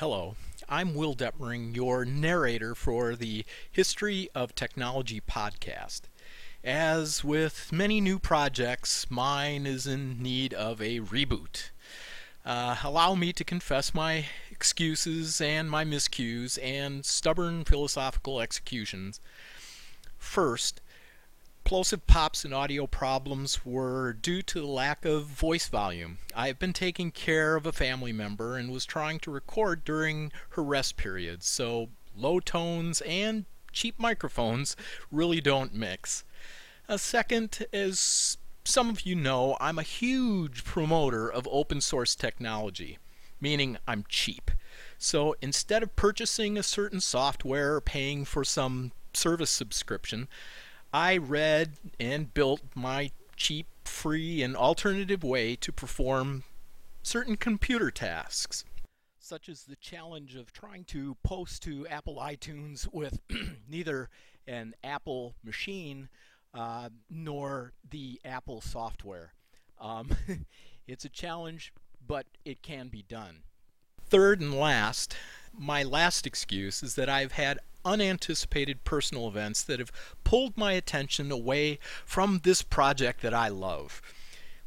Hello, I'm Will Detmering, your narrator for the History of Technology podcast. As with many new projects, mine is in need of a reboot. Uh, allow me to confess my excuses and my miscues and stubborn philosophical executions. First, Plosive pops and audio problems were due to the lack of voice volume. I have been taking care of a family member and was trying to record during her rest periods, so low tones and cheap microphones really don't mix. A second, as some of you know, I'm a huge promoter of open source technology, meaning I'm cheap. So instead of purchasing a certain software or paying for some service subscription, I read and built my cheap, free, and alternative way to perform certain computer tasks, such as the challenge of trying to post to Apple iTunes with neither an Apple machine uh, nor the Apple software. Um, it's a challenge, but it can be done. Third and last, my last excuse is that I've had unanticipated personal events that have pulled my attention away from this project that I love.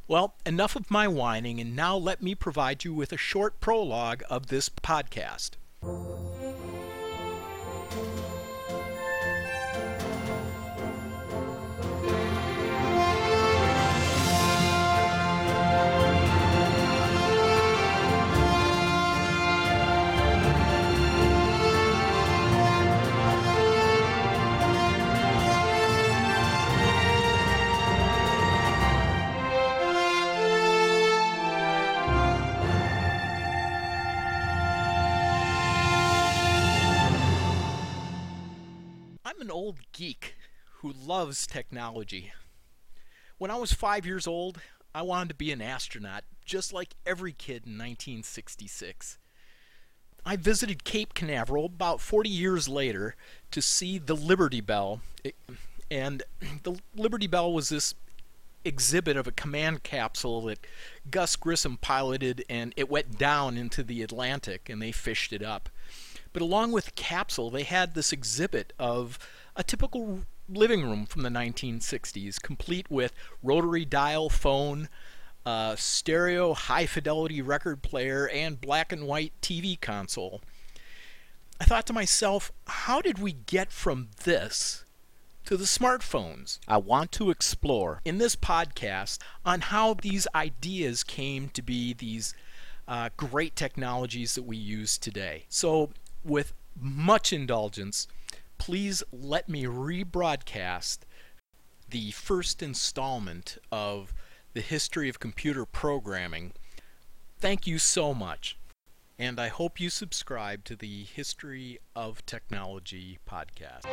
Well, enough of my whining, and now let me provide you with a short prologue of this podcast. I'm an old geek who loves technology. When I was five years old, I wanted to be an astronaut, just like every kid in 1966. I visited Cape Canaveral about 40 years later to see the Liberty Bell. And the Liberty Bell was this exhibit of a command capsule that Gus Grissom piloted, and it went down into the Atlantic, and they fished it up. But along with Capsule, they had this exhibit of a typical living room from the 1960s, complete with rotary dial phone, uh, stereo high fidelity record player, and black and white TV console. I thought to myself, how did we get from this to the smartphones? I want to explore in this podcast on how these ideas came to be these uh, great technologies that we use today. So, with much indulgence, please let me rebroadcast the first installment of the history of computer programming. Thank you so much. And I hope you subscribe to the History of Technology podcast.